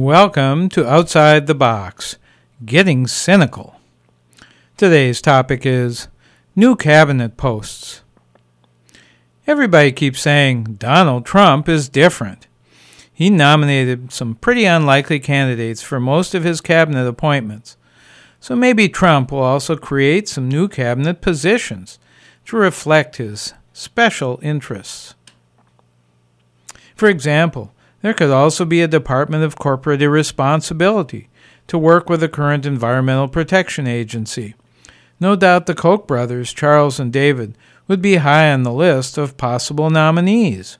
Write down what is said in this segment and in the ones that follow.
Welcome to Outside the Box Getting Cynical. Today's topic is New Cabinet Posts. Everybody keeps saying Donald Trump is different. He nominated some pretty unlikely candidates for most of his cabinet appointments. So maybe Trump will also create some new cabinet positions to reflect his special interests. For example, there could also be a Department of Corporate Irresponsibility to work with the current Environmental Protection Agency. No doubt the Koch brothers, Charles and David, would be high on the list of possible nominees.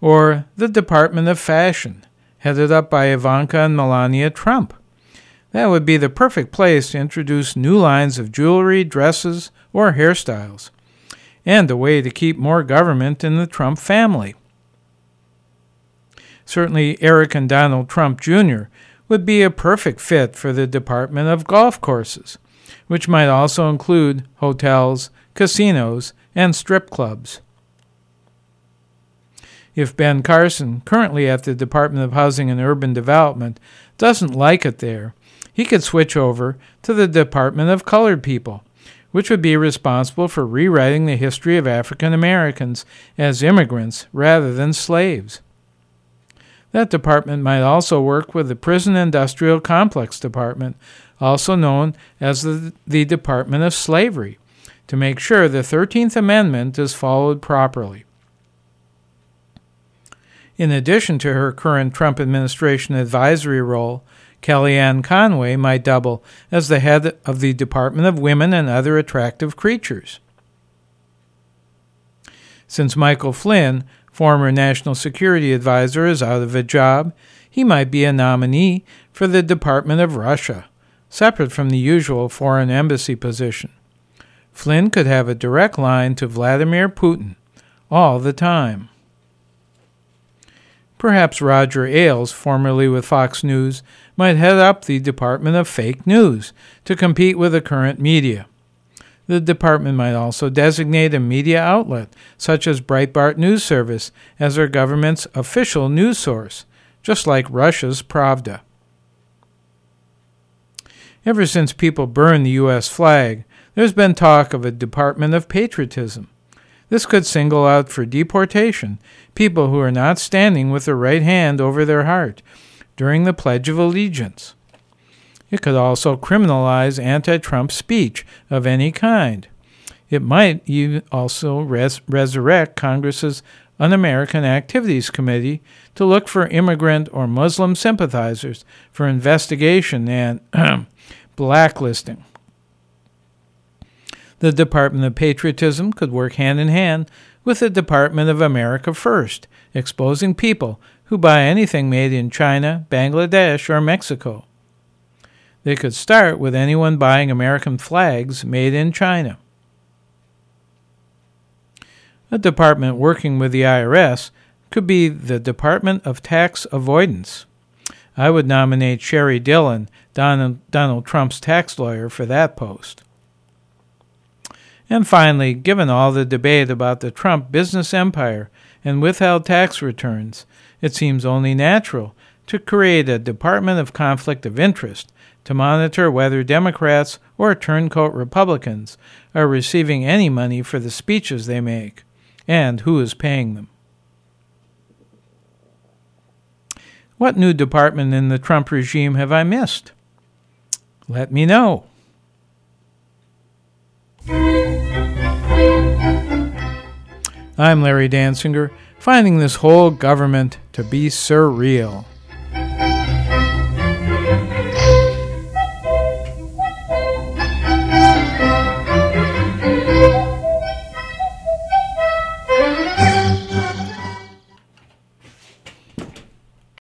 Or the Department of Fashion, headed up by Ivanka and Melania Trump. That would be the perfect place to introduce new lines of jewelry, dresses, or hairstyles, and a way to keep more government in the Trump family. Certainly, Eric and Donald Trump Jr. would be a perfect fit for the Department of Golf Courses, which might also include hotels, casinos, and strip clubs. If Ben Carson, currently at the Department of Housing and Urban Development, doesn't like it there, he could switch over to the Department of Colored People, which would be responsible for rewriting the history of African Americans as immigrants rather than slaves. That department might also work with the Prison Industrial Complex Department, also known as the, the Department of Slavery, to make sure the 13th Amendment is followed properly. In addition to her current Trump administration advisory role, Kellyanne Conway might double as the head of the Department of Women and Other Attractive Creatures. Since Michael Flynn, former National Security Advisor, is out of a job, he might be a nominee for the Department of Russia, separate from the usual foreign embassy position. Flynn could have a direct line to Vladimir Putin all the time. Perhaps Roger Ailes, formerly with Fox News, might head up the Department of Fake News to compete with the current media. The department might also designate a media outlet, such as Breitbart News Service, as their government's official news source, just like Russia's Pravda. Ever since people burned the U.S. flag, there's been talk of a Department of Patriotism. This could single out for deportation people who are not standing with their right hand over their heart during the Pledge of Allegiance. It could also criminalize anti Trump speech of any kind. It might even also res- resurrect Congress's Un American Activities Committee to look for immigrant or Muslim sympathizers for investigation and blacklisting. The Department of Patriotism could work hand in hand with the Department of America First, exposing people who buy anything made in China, Bangladesh, or Mexico. They could start with anyone buying American flags made in China. A department working with the IRS could be the Department of Tax Avoidance. I would nominate Sheri Dillon, Donald, Trump's tax lawyer, for that post. And finally, given all the debate about the Trump business empire and withheld tax returns, it seems only natural to create a Department of Conflict of Interest to monitor whether Democrats or turncoat Republicans are receiving any money for the speeches they make and who is paying them. What new department in the Trump regime have I missed? Let me know. I'm Larry Dansinger, finding this whole government to be surreal.